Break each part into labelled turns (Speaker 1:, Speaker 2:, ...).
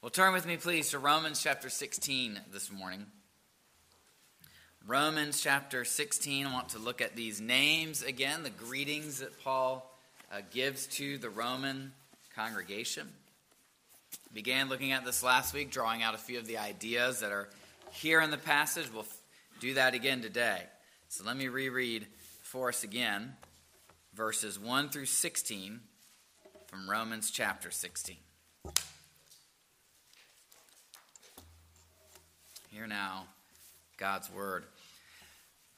Speaker 1: Well, turn with me, please, to Romans chapter 16 this morning. Romans chapter 16. I want to look at these names again, the greetings that Paul uh, gives to the Roman congregation. Began looking at this last week, drawing out a few of the ideas that are here in the passage. We'll f- do that again today. So let me reread for us again verses 1 through 16 from Romans chapter 16. Hear now God's word.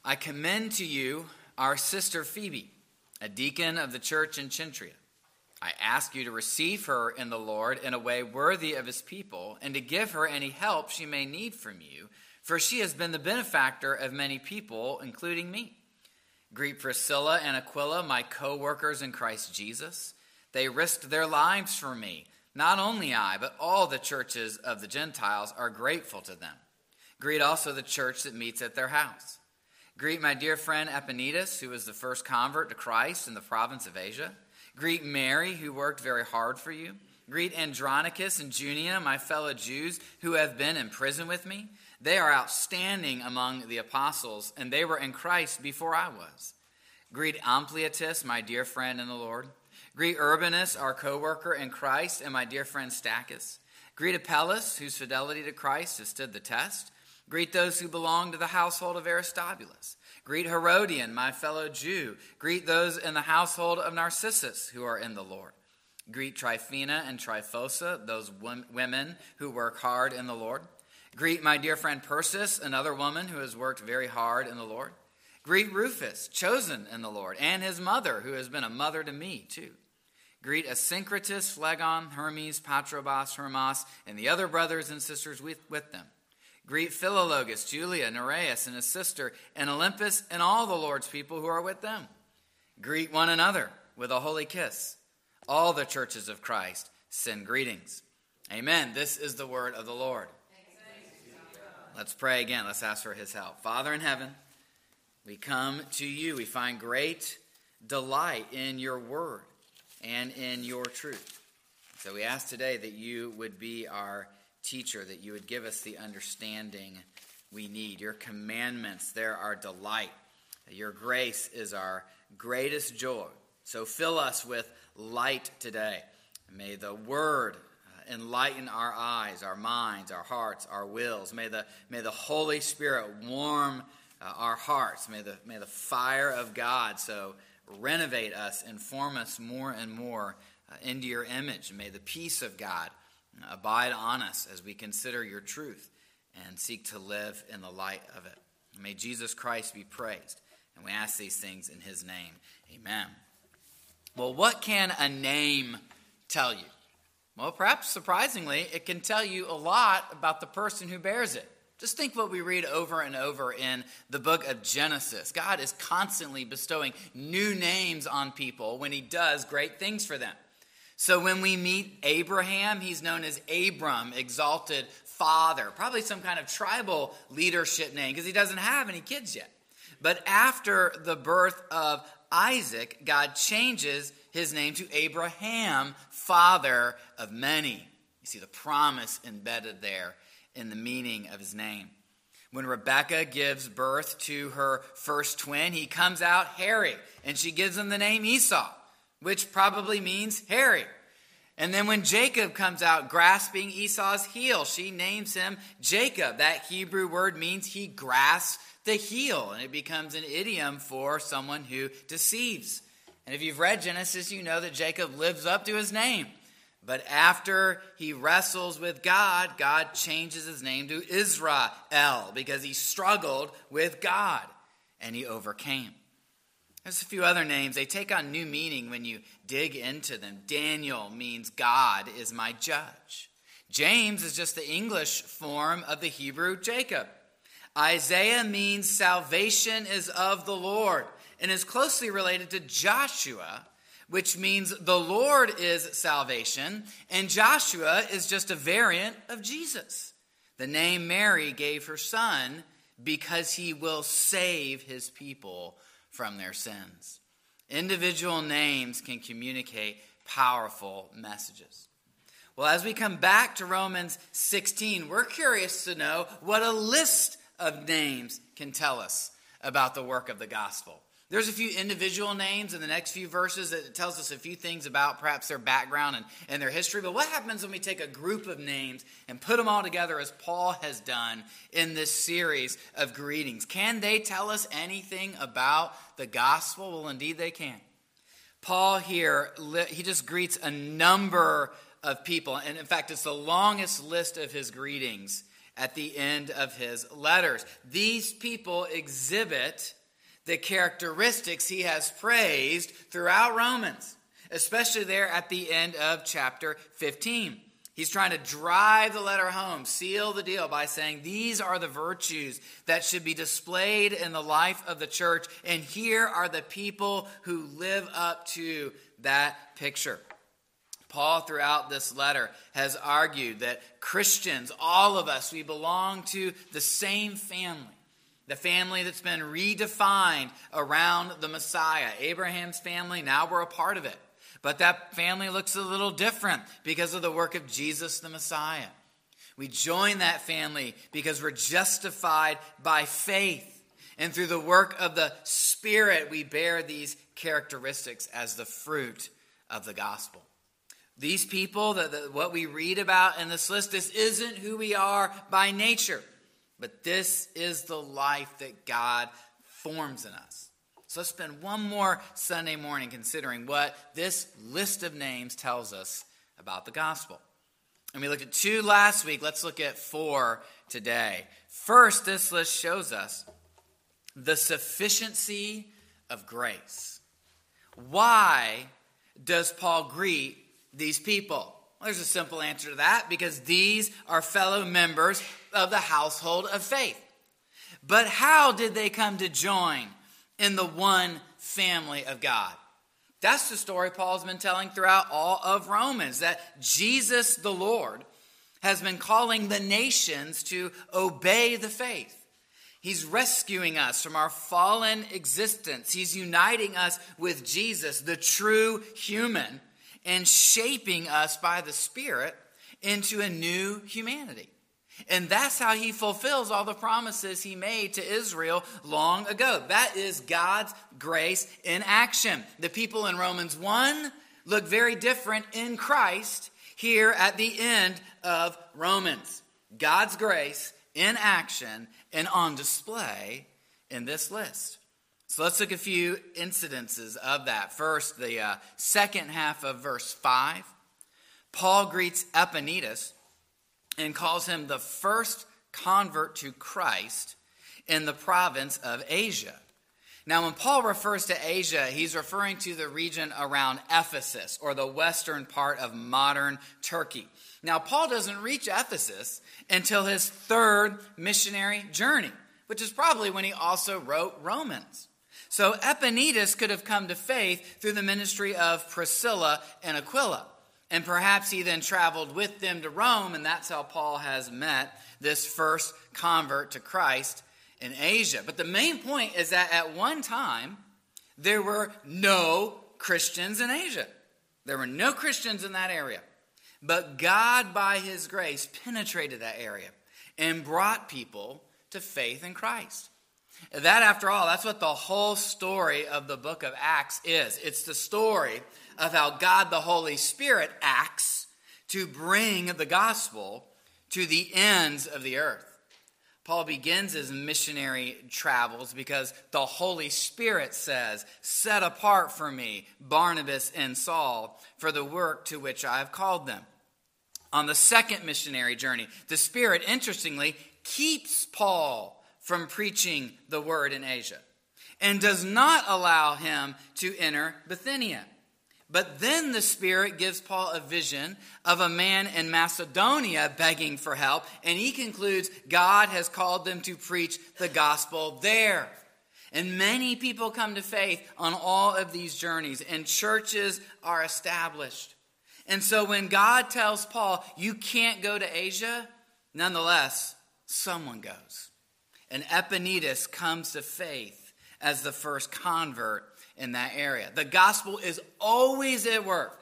Speaker 1: I commend to you our sister Phoebe, a deacon of the church in Cenchrea. I ask you to receive her in the Lord in a way worthy of his people, and to give her any help she may need from you, for she has been the benefactor of many people, including me. Greet Priscilla and Aquila, my co workers in Christ Jesus. They risked their lives for me. Not only I, but all the churches of the Gentiles are grateful to them. Greet also the church that meets at their house. Greet my dear friend Epaenetus, who was the first convert to Christ in the province of Asia. Greet Mary, who worked very hard for you. Greet Andronicus and Junia, my fellow Jews, who have been in prison with me. They are outstanding among the apostles, and they were in Christ before I was. Greet Ampliatus, my dear friend in the Lord. Greet Urbanus, our co worker in Christ, and my dear friend Stachys. Greet Apelles, whose fidelity to Christ has stood the test. Greet those who belong to the household of Aristobulus. Greet Herodion, my fellow Jew. Greet those in the household of Narcissus who are in the Lord. Greet Tryphena and Tryphosa, those women who work hard in the Lord. Greet my dear friend Persis, another woman who has worked very hard in the Lord. Greet Rufus, chosen in the Lord, and his mother, who has been a mother to me, too. Greet Asyncritus, Phlegon, Hermes, Patrobas, Hermas, and the other brothers and sisters with, with them. Greet Philologus, Julia, Nereus, and his sister, and Olympas, and all the Lord's people who are with them. Greet one another with a holy kiss. All the churches of Christ send greetings. Amen. This is the word of the Lord. Let's pray again. Let's ask for his help. Father in heaven, we come to you. We find great delight in your word and in your truth. So we ask today that you would be our teacher, that you would give us the understanding we need. Your commandments, they're our delight. Your grace is our greatest joy. So fill us with light today. May the word uh, enlighten our eyes, our minds, our hearts, our wills. May the, may the Holy Spirit warm uh, our hearts. May the, may the fire of God so renovate us and form us more and more uh, into your image. May the peace of God Abide on us as we consider your truth and seek to live in the light of it. May Jesus Christ be praised. And we ask these things in his name. Amen. Well, what can a name tell you? Well, perhaps surprisingly, it can tell you a lot about the person who bears it. Just think what we read over and over in the book of Genesis. God is constantly bestowing new names on people when he does great things for them. So when we meet Abraham, he's known as Abram, exalted father, probably some kind of tribal leadership name because he doesn't have any kids yet. But after the birth of Isaac, God changes his name to Abraham, father of many. You see the promise embedded there in the meaning of his name. When Rebecca gives birth to her first twin, he comes out hairy, and she gives him the name Esau which probably means hairy. And then when Jacob comes out grasping Esau's heel, she names him Jacob. That Hebrew word means he grasps the heel, and it becomes an idiom for someone who deceives. And if you've read Genesis, you know that Jacob lives up to his name. But after he wrestles with God, God changes his name to Israel because he struggled with God and he overcame. There's a few other names. They take on new meaning when you dig into them. Daniel means God is my judge. James is just the English form of the Hebrew Jacob. Isaiah means salvation is of the Lord and is closely related to Joshua, which means the Lord is salvation, and Joshua is just a variant of Jesus. The name Mary gave her son because he will save his people from their sins. Individual names can communicate powerful messages. Well, as we come back to Romans 16, we're curious to know what a list of names can tell us about the work of the gospel. There's a few individual names in the next few verses that tells us a few things about perhaps their background and, and their history. But what happens when we take a group of names and put them all together as Paul has done in this series of greetings? Can they tell us anything about the gospel? Well, indeed they can. Paul here, he just greets a number of people. And in fact, it's the longest list of his greetings at the end of his letters. These people exhibit the characteristics he has praised throughout Romans, especially there at the end of chapter 15. He's trying to drive the letter home, seal the deal by saying these are the virtues that should be displayed in the life of the church, and here are the people who live up to that picture. Paul, throughout this letter, has argued that Christians, all of us, we belong to the same family the family that's been redefined around the Messiah. Abraham's family, now we're a part of it. But that family looks a little different because of the work of Jesus the Messiah. We join that family because we're justified by faith. And through the work of the Spirit, we bear these characteristics as the fruit of the gospel. These people, the, the, what we read about in this list, this isn't who we are by nature. But this is the life that God forms in us. So let's spend one more Sunday morning considering what this list of names tells us about the gospel. And we looked at two last week. Let's look at four today. First, this list shows us the sufficiency of grace. Why does Paul greet these people? There's a simple answer to that because these are fellow members of the household of faith. But how did they come to join in the one family of God? That's the story Paul's been telling throughout all of Romans that Jesus the Lord has been calling the nations to obey the faith. He's rescuing us from our fallen existence. He's uniting us with Jesus, the true human and shaping us by the Spirit into a new humanity. And that's how he fulfills all the promises he made to Israel long ago. That is God's grace in action. The people in Romans 1 look very different in Christ here at the end of Romans. God's grace in action and on display in this list. Let's look at a few incidences of that. First, the uh, second half of verse 5. Paul greets Epaenetus and calls him the first convert to Christ in the province of Asia. Now, when Paul refers to Asia, he's referring to the region around Ephesus or the western part of modern Turkey. Now, Paul doesn't reach Ephesus until his third missionary journey, which is probably when he also wrote Romans. So Epaenetus could have come to faith through the ministry of Priscilla and Aquila. And perhaps he then traveled with them to Rome, and that's how Paul has met this first convert to Christ in Asia. But the main point is that at one time, there were no Christians in Asia. There were no Christians in that area. But God, by his grace, penetrated that area and brought people to faith in Christ. That, after all, that's what the whole story of the book of Acts is. It's the story of how God the Holy Spirit acts to bring the gospel to the ends of the earth. Paul begins his missionary travels because the Holy Spirit says, Set apart for me Barnabas and Saul for the work to which I have called them. On the second missionary journey, the Spirit, interestingly, keeps Paul from preaching the word in Asia and does not allow him to enter Bithynia. But then the Spirit gives Paul a vision of a man in Macedonia begging for help, and he concludes God has called them to preach the gospel there. And many people come to faith on all of these journeys, and churches are established. And so when God tells Paul, you can't go to Asia, nonetheless, someone goes and Epaenetus comes to faith as the first convert in that area. The gospel is always at work.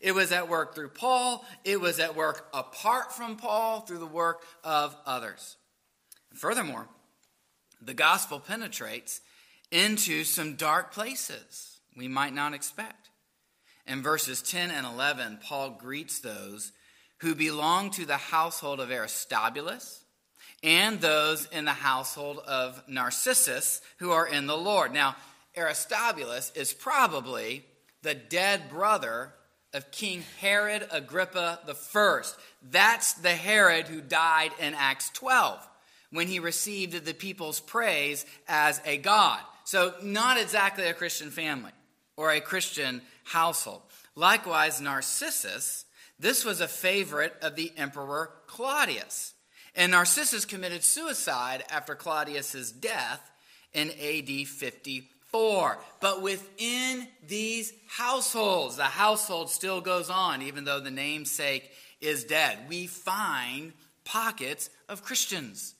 Speaker 1: It was at work through Paul, it was at work apart from Paul through the work of others. Furthermore, the gospel penetrates into some dark places we might not expect. In verses 10 and 11, Paul greets those who belong to the household of Aristobulus and those in the household of Narcissus who are in the Lord. Now, Aristobulus is probably the dead brother of King Herod Agrippa I. That's the Herod who died in Acts 12 when he received the people's praise as a god. So, not exactly a Christian family or a Christian household. Likewise, Narcissus, this was a favorite of the emperor Claudius. And Narcissus committed suicide after Claudius's death in AD 54. But within these households, the household still goes on, even though the namesake is dead. We find pockets of Christians.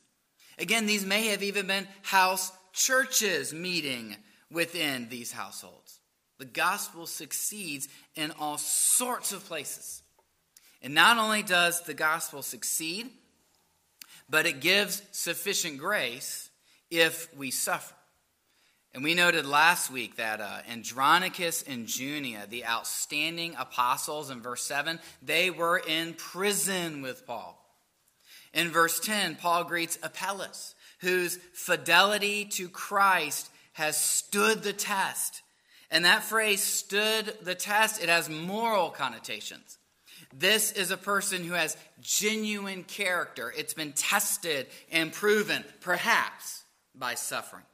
Speaker 1: Again, these may have even been house churches meeting within these households. The gospel succeeds in all sorts of places. And not only does the gospel succeed, but it gives sufficient grace if we suffer. And we noted last week that uh, Andronicus and Junia, the outstanding apostles in verse 7, they were in prison with Paul. In verse 10, Paul greets Apelles, whose fidelity to Christ has stood the test. And that phrase, stood the test, it has moral connotations. This is a person who has genuine character. It's been tested and proven, perhaps by suffering.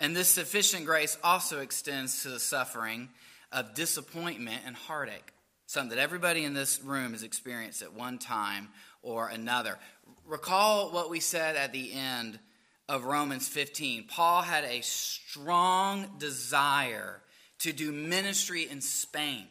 Speaker 1: And this sufficient grace also extends to the suffering of disappointment and heartache, something that everybody in this room has experienced at one time or another. Recall what we said at the end of Romans 15. Paul had a strong desire to do ministry in Spain.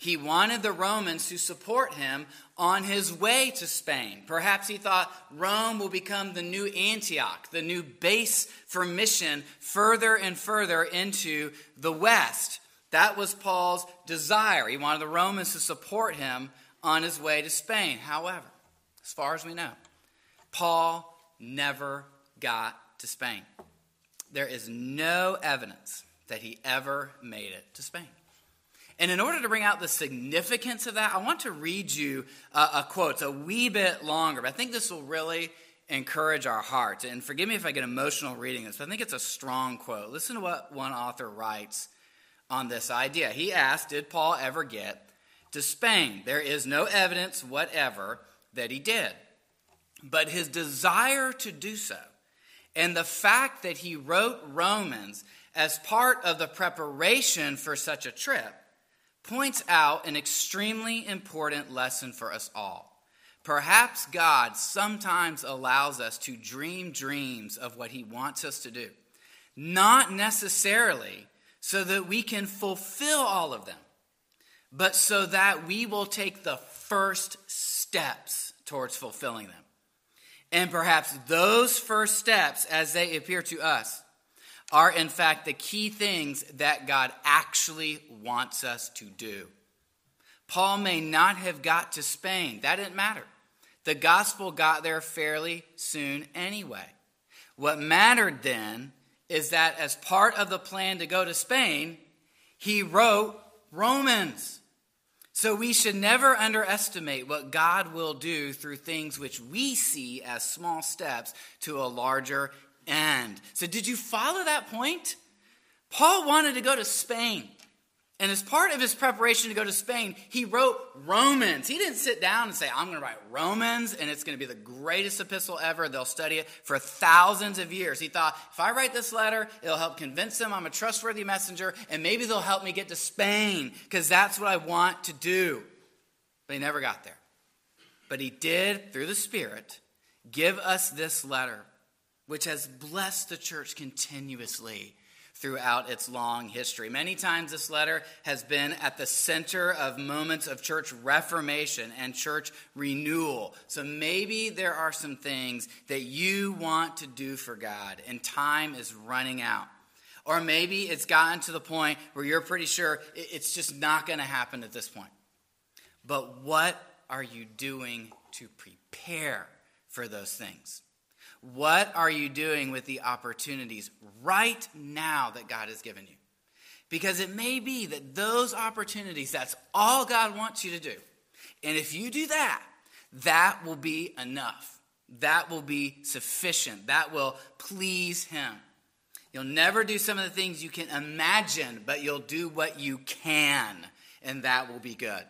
Speaker 1: He wanted the Romans to support him on his way to Spain. Perhaps he thought Rome will become the new Antioch, the new base for mission further and further into the West. That was Paul's desire. He wanted the Romans to support him on his way to Spain. However, as far as we know. Paul never got to Spain. There is no evidence that he ever made it to Spain. And in order to bring out the significance of that, I want to read you a, a quote. It's a wee bit longer, but I think this will really encourage our hearts. And forgive me if I get emotional reading this, but I think it's a strong quote. Listen to what one author writes on this idea. He asked, Did Paul ever get to Spain? There is no evidence whatever that he did. But his desire to do so, and the fact that he wrote Romans as part of the preparation for such a trip, points out an extremely important lesson for us all. Perhaps God sometimes allows us to dream dreams of what he wants us to do, not necessarily so that we can fulfill all of them, but so that we will take the first steps towards fulfilling them. And perhaps those first steps, as they appear to us, are in fact the key things that God actually wants us to do. Paul may not have got to Spain. That didn't matter. The gospel got there fairly soon anyway. What mattered then is that as part of the plan to go to Spain, he wrote Romans. So we should never underestimate what God will do through things which we see as small steps to a larger end. So, did you follow that point? Paul wanted to go to Spain. And as part of his preparation to go to Spain, he wrote Romans. He didn't sit down and say, I'm going to write Romans, and it's going to be the greatest epistle ever. They'll study it for thousands of years. He thought, if I write this letter, it'll help convince them I'm a trustworthy messenger, and maybe they'll help me get to Spain, because that's what I want to do. But he never got there. But he did, through the Spirit, give us this letter, which has blessed the church continuously throughout its long history. Many times, this letter has been at the center of moments of church reformation and church renewal. So maybe there are some things that you want to do for God, and time is running out. Or maybe it's gotten to the point where you're pretty sure it's just not going to happen at this point. but what are you doing to prepare for those things? What are you doing with the opportunities right now that God has given you? Because it may be that those opportunities, that's all God wants you to do. And if you do that, that will be enough. That will be sufficient. That will please Him. You'll never do some of the things you can imagine, but you'll do what you can, and that will be good.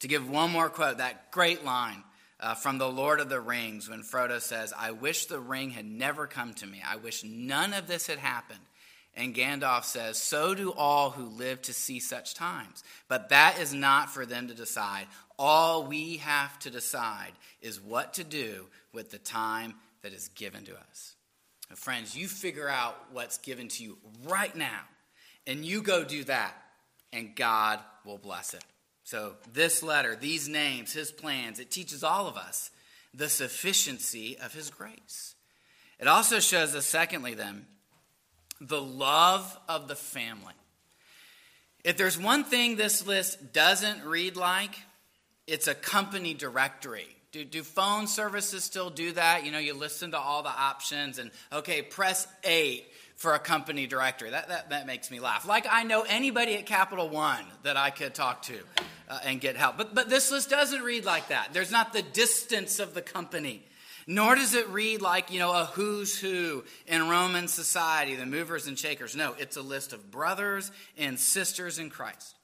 Speaker 1: To give one more quote, that great line uh, from the Lord of the Rings when Frodo says, I wish the ring had never come to me. I wish none of this had happened. And Gandalf says, So do all who live to see such times. But that is not for them to decide. All we have to decide is what to do with the time that is given to us. Friends, you figure out what's given to you right now, and you go do that, and God will bless it. So, this letter, these names, his plans, it teaches all of us the sufficiency of his grace. It also shows us, secondly, then, the love of the family. If there's one thing this list doesn't read like, it's a company directory. Do, do phone services still do that? You know, you listen to all the options and, okay, press 8 for a company directory. That, that, that makes me laugh. Like I know anybody at Capital One that I could talk to uh, and get help. But, but this list doesn't read like that. There's not the distance of the company. Nor does it read like, you know, a who's who in Roman society, the movers and shakers. No, it's a list of brothers and sisters in Christ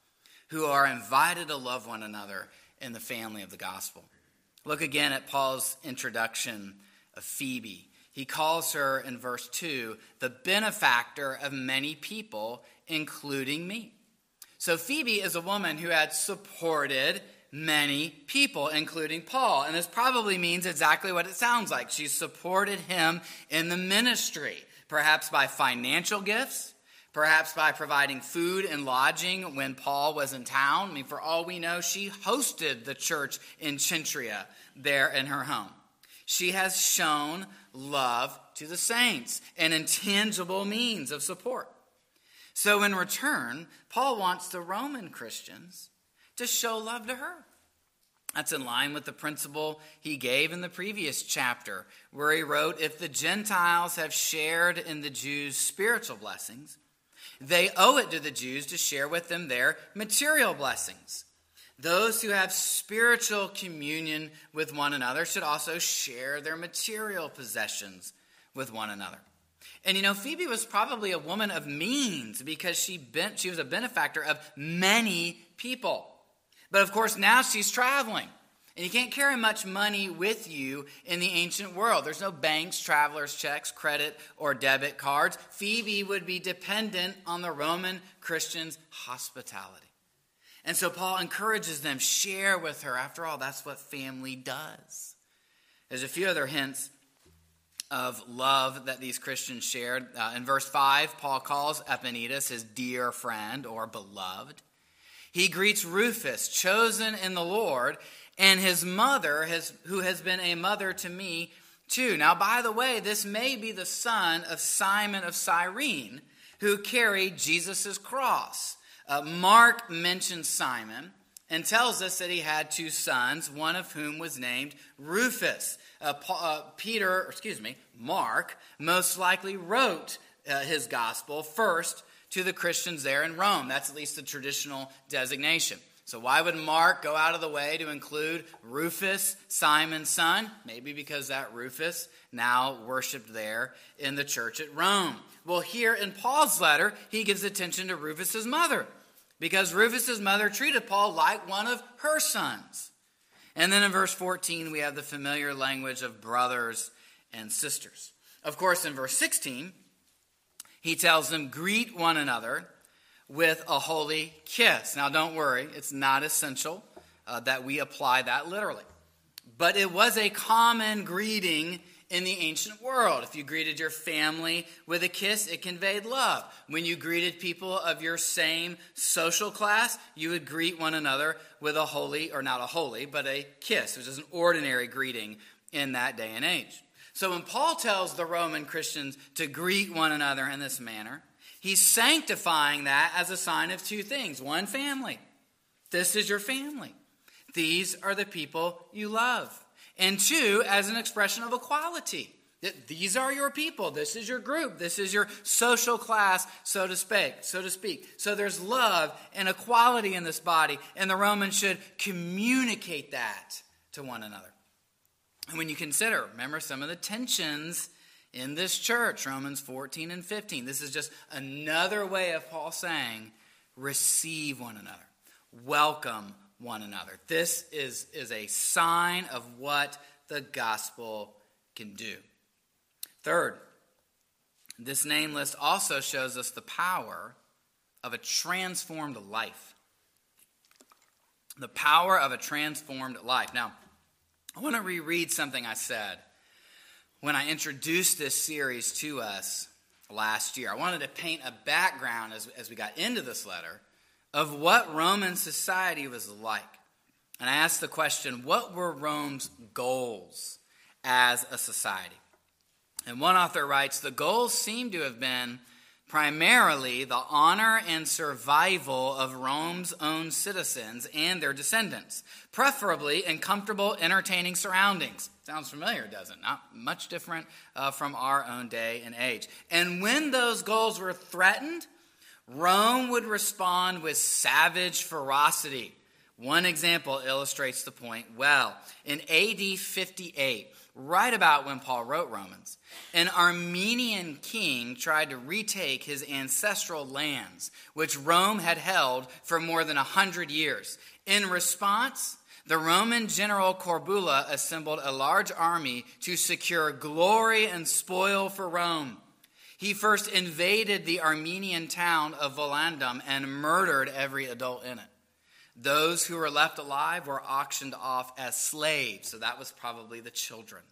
Speaker 1: who are invited to love one another in the family of the gospel. Look again at Paul's introduction of Phoebe. He calls her in verse 2 the benefactor of many people, including me. So Phoebe is a woman who had supported many people, including Paul. And this probably means exactly what it sounds like. She supported him in the ministry, perhaps by financial gifts, perhaps by providing food and lodging when Paul was in town. I mean, for all we know, she hosted the church in Cenchrea there in her home. She has shown love to the saints, an intangible means of support. So, in return, Paul wants the Roman Christians to show love to her. That's in line with the principle he gave in the previous chapter, where he wrote If the Gentiles have shared in the Jews' spiritual blessings, they owe it to the Jews to share with them their material blessings. Those who have spiritual communion with one another should also share their material possessions with one another. And you know, Phoebe was probably a woman of means because she, been, she was a benefactor of many people. But of course, now she's traveling. And you can't carry much money with you in the ancient world. There's no banks, traveler's checks, credit, or debit cards. Phoebe would be dependent on the Roman Christians' hospitality. And so Paul encourages them, share with her. After all, that's what family does. There's a few other hints of love that these Christians shared. Uh, in verse 5, Paul calls Epaenetus his dear friend or beloved. He greets Rufus, chosen in the Lord, and his mother, has, who has been a mother to me too. Now, by the way, this may be the son of Simon of Cyrene, who carried Jesus' cross. Uh, Mark mentions Simon and tells us that he had two sons, one of whom was named Rufus. Uh, uh, Peter, excuse me, Mark, most likely wrote uh, his gospel first to the Christians there in Rome. That's at least the traditional designation. So, why would Mark go out of the way to include Rufus, Simon's son? Maybe because that Rufus now worshiped there in the church at Rome. Well, here in Paul's letter, he gives attention to Rufus's mother because Rufus's mother treated Paul like one of her sons. And then in verse 14, we have the familiar language of brothers and sisters. Of course, in verse 16, he tells them, greet one another with a holy kiss. Now, don't worry, it's not essential uh, that we apply that literally. But it was a common greeting in the ancient world. If you greeted your family with a kiss, it conveyed love. When you greeted people of your same social class, you would greet one another with a holy, or not a holy, but a kiss, which is an ordinary greeting in that day and age. So when Paul tells the Roman Christians to greet one another in this manner, he's sanctifying that as a sign of two things one, family. This is your family. these are the people you love. And two, as an expression of equality. That these are your people. This is your group. This is your social class, so to speak. So to speak. So there's love and equality in this body, and the Romans should communicate that to one another. And when you consider, remember some of the tensions in this church, Romans 14 and 15. This is just another way of Paul saying, receive one another, welcome one another. This is, is a sign of what the gospel can do. Third, this name list also shows us the power of a transformed life. The power of a transformed life. Now, I want to reread something I said when I introduced this series to us last year. I wanted to paint a background as, as we got into this letter of what Roman society was like. And I asked the question what were Rome's goals as a society? And one author writes the goals seem to have been primarily the honor and survival of Rome's own citizens and their descendants, preferably in comfortable, entertaining surroundings. Sounds familiar, doesn't it? Not much different uh, from our own day and age. And when those goals were threatened, Rome would respond with savage ferocity. One example illustrates the point well. In AD 58, right about when Paul wrote Romans, an Armenian king tried to retake his ancestral lands, which Rome had held for more than a hundred years. In response, the Roman general Corbulo assembled a large army to secure glory and spoil for Rome. He first invaded the Armenian town of Volandum and murdered every adult in it. Those who were left alive were auctioned off as slaves, so that was probably the children.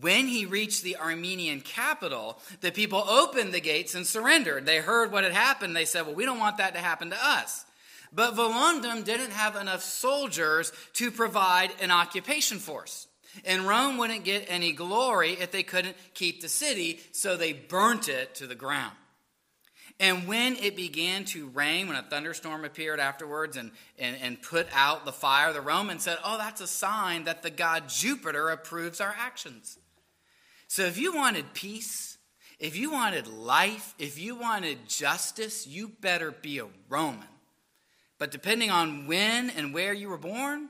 Speaker 1: When he reached the Armenian capital, the people opened the gates and surrendered. They heard what had happened. They said, Well, we don't want that to happen to us. But Volandum didn't have enough soldiers to provide an occupation force. And Rome wouldn't get any glory if they couldn't keep the city, so they burnt it to the ground. And when it began to rain, when a thunderstorm appeared afterwards and, and, and put out the fire, the Romans said, Oh, that's a sign that the god Jupiter approves our actions. So if you wanted peace, if you wanted life, if you wanted justice, you better be a Roman. But depending on when and where you were born,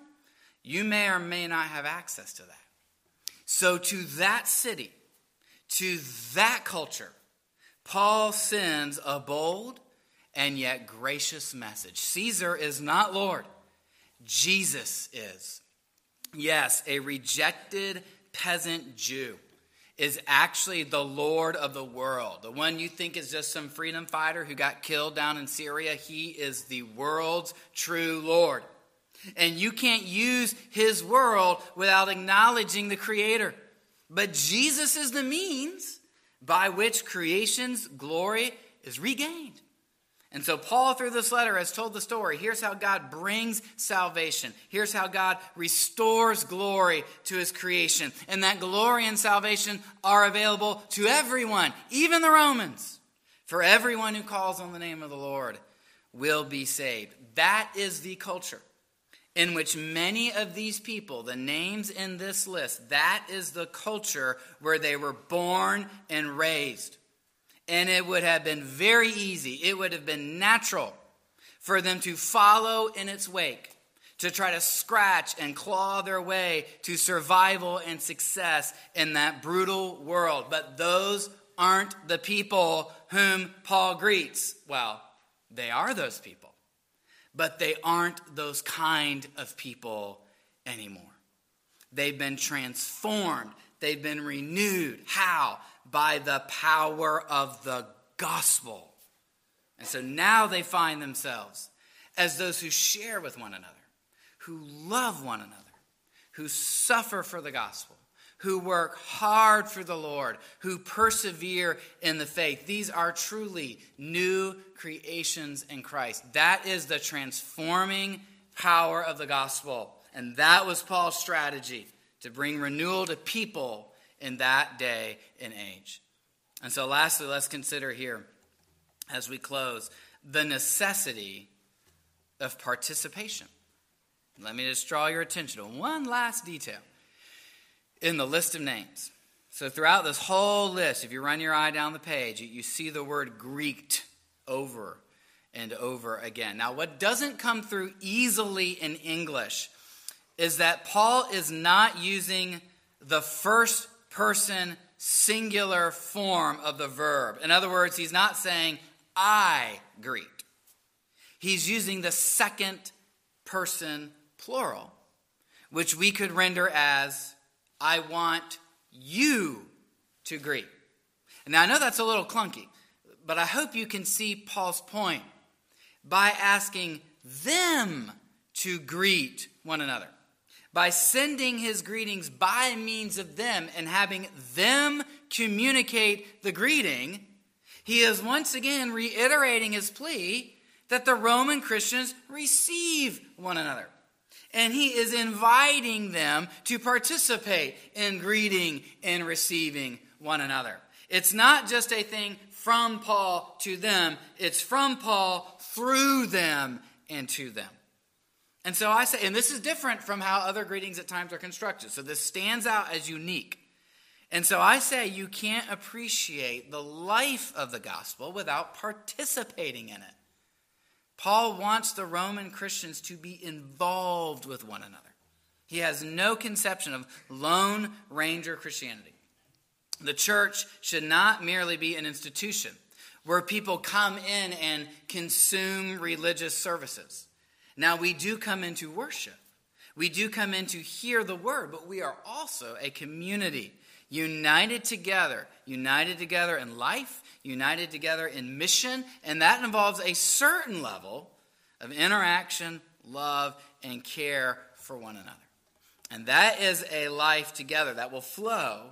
Speaker 1: you may or may not have access to that. So to that city, to that culture, Paul sends a bold and yet gracious message. Caesar is not Lord, Jesus is. Yes, a rejected peasant Jew is actually the Lord of the world. The one you think is just some freedom fighter who got killed down in Syria, he is the world's true Lord. And you can't use his world without acknowledging the Creator. But Jesus is the means by which creation's glory is regained. And so, Paul, through this letter, has told the story. Here's how God brings salvation. Here's how God restores glory to his creation. And that glory and salvation are available to everyone, even the Romans. For everyone who calls on the name of the Lord will be saved. That is the culture in which many of these people, the names in this list, that is the culture where they were born and raised. And it would have been very easy, it would have been natural for them to follow in its wake, to try to scratch and claw their way to survival and success in that brutal world. But those aren't the people whom Paul greets. Well, they are those people but they aren't those kind of people anymore. They've been transformed, they've been renewed. How? By the power of the gospel. And so now they find themselves as those who share with one another, who love one another, who suffer for the gospel, who work hard for the Lord, who persevere in the faith. These are truly new creations in Christ. That is the transforming power of the gospel. And that was Paul's strategy to bring renewal to people in that day and age. And so, lastly, let's consider here as we close the necessity of participation. Let me just draw your attention to one last detail in the list of names. So, throughout this whole list, if you run your eye down the page, you see the word Greeked over and over again. Now, what doesn't come through easily in English is that Paul is not using the first person singular form of the verb. In other words, he's not saying, I greet. He's using the second person plural, which we could render as, I want you to greet. Now, I know that's a little clunky, but I hope you can see Paul's point by asking them to greet one another, by sending his greetings by means of them and having them communicate the greeting. He is once again reiterating his plea that the Roman Christians receive one another. And he is inviting them to participate in greeting and receiving one another. It's not just a thing from Paul to them, it's from Paul through them and to them. And so I say, and this is different from how other greetings at times are constructed. So this stands out as unique. And so I say you can't appreciate the life of the gospel without participating in it. Paul wants the Roman Christians to be involved with one another. He has no conception of Lone Ranger Christianity. The church should not merely be an institution where people come in and consume religious services. Now, we do come into worship, we do come in to hear the word, but we are also a community united together, united together in life, united together in mission, and that involves a certain level of interaction, love, and care for one another. And that is a life together that will flow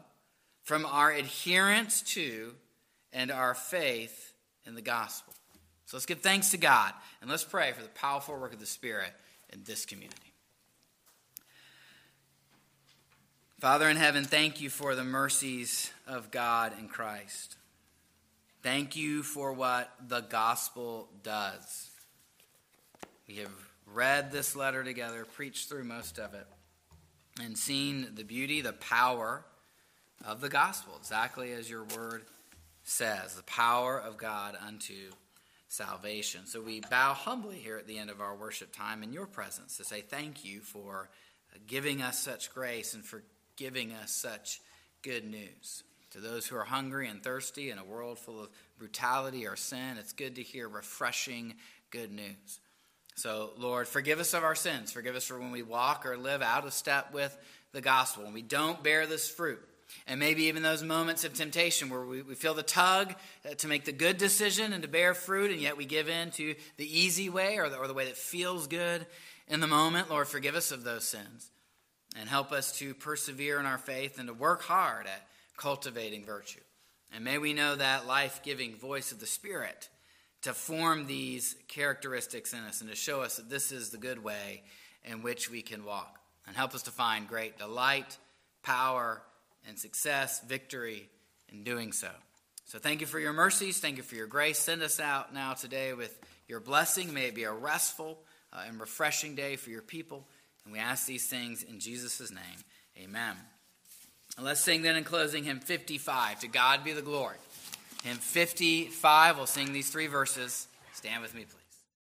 Speaker 1: from our adherence to and our faith in the gospel. So let's give thanks to God and let's pray for the powerful work of the Spirit in this community. Father in heaven, thank you for the mercies of God in Christ. Thank you for what the gospel does. We have read this letter together, preached through most of it, and seen the beauty, the power of the gospel, exactly as your word says the power of God unto salvation. So we bow humbly here at the end of our worship time in your presence to say thank you for giving us such grace and for giving us such good news. To those who are hungry and thirsty in a world full of brutality or sin, it's good to hear refreshing good news. So, Lord, forgive us of our sins. Forgive us for when we walk or live out of step with the gospel, when we don't bear this fruit. And maybe even those moments of temptation where we, we feel the tug uh, to make the good decision and to bear fruit, and yet we give in to the easy way or the, or the way that feels good in the moment. Lord, forgive us of those sins and help us to persevere in our faith and to work hard at cultivating virtue. And may we know that life giving voice of the Spirit to form these characteristics in us and to show us that this is the good way in which we can walk. And help us to find great delight, power, and success, victory in doing so. So thank you for your mercies. Thank you for your grace. Send us out now today with your blessing. May it be a restful uh, and refreshing day for your people. And we ask these things in Jesus' name. Amen. And let's sing then in closing hymn 55. To God be the glory. Hymn 55. We'll sing these three verses. Stand with me, please.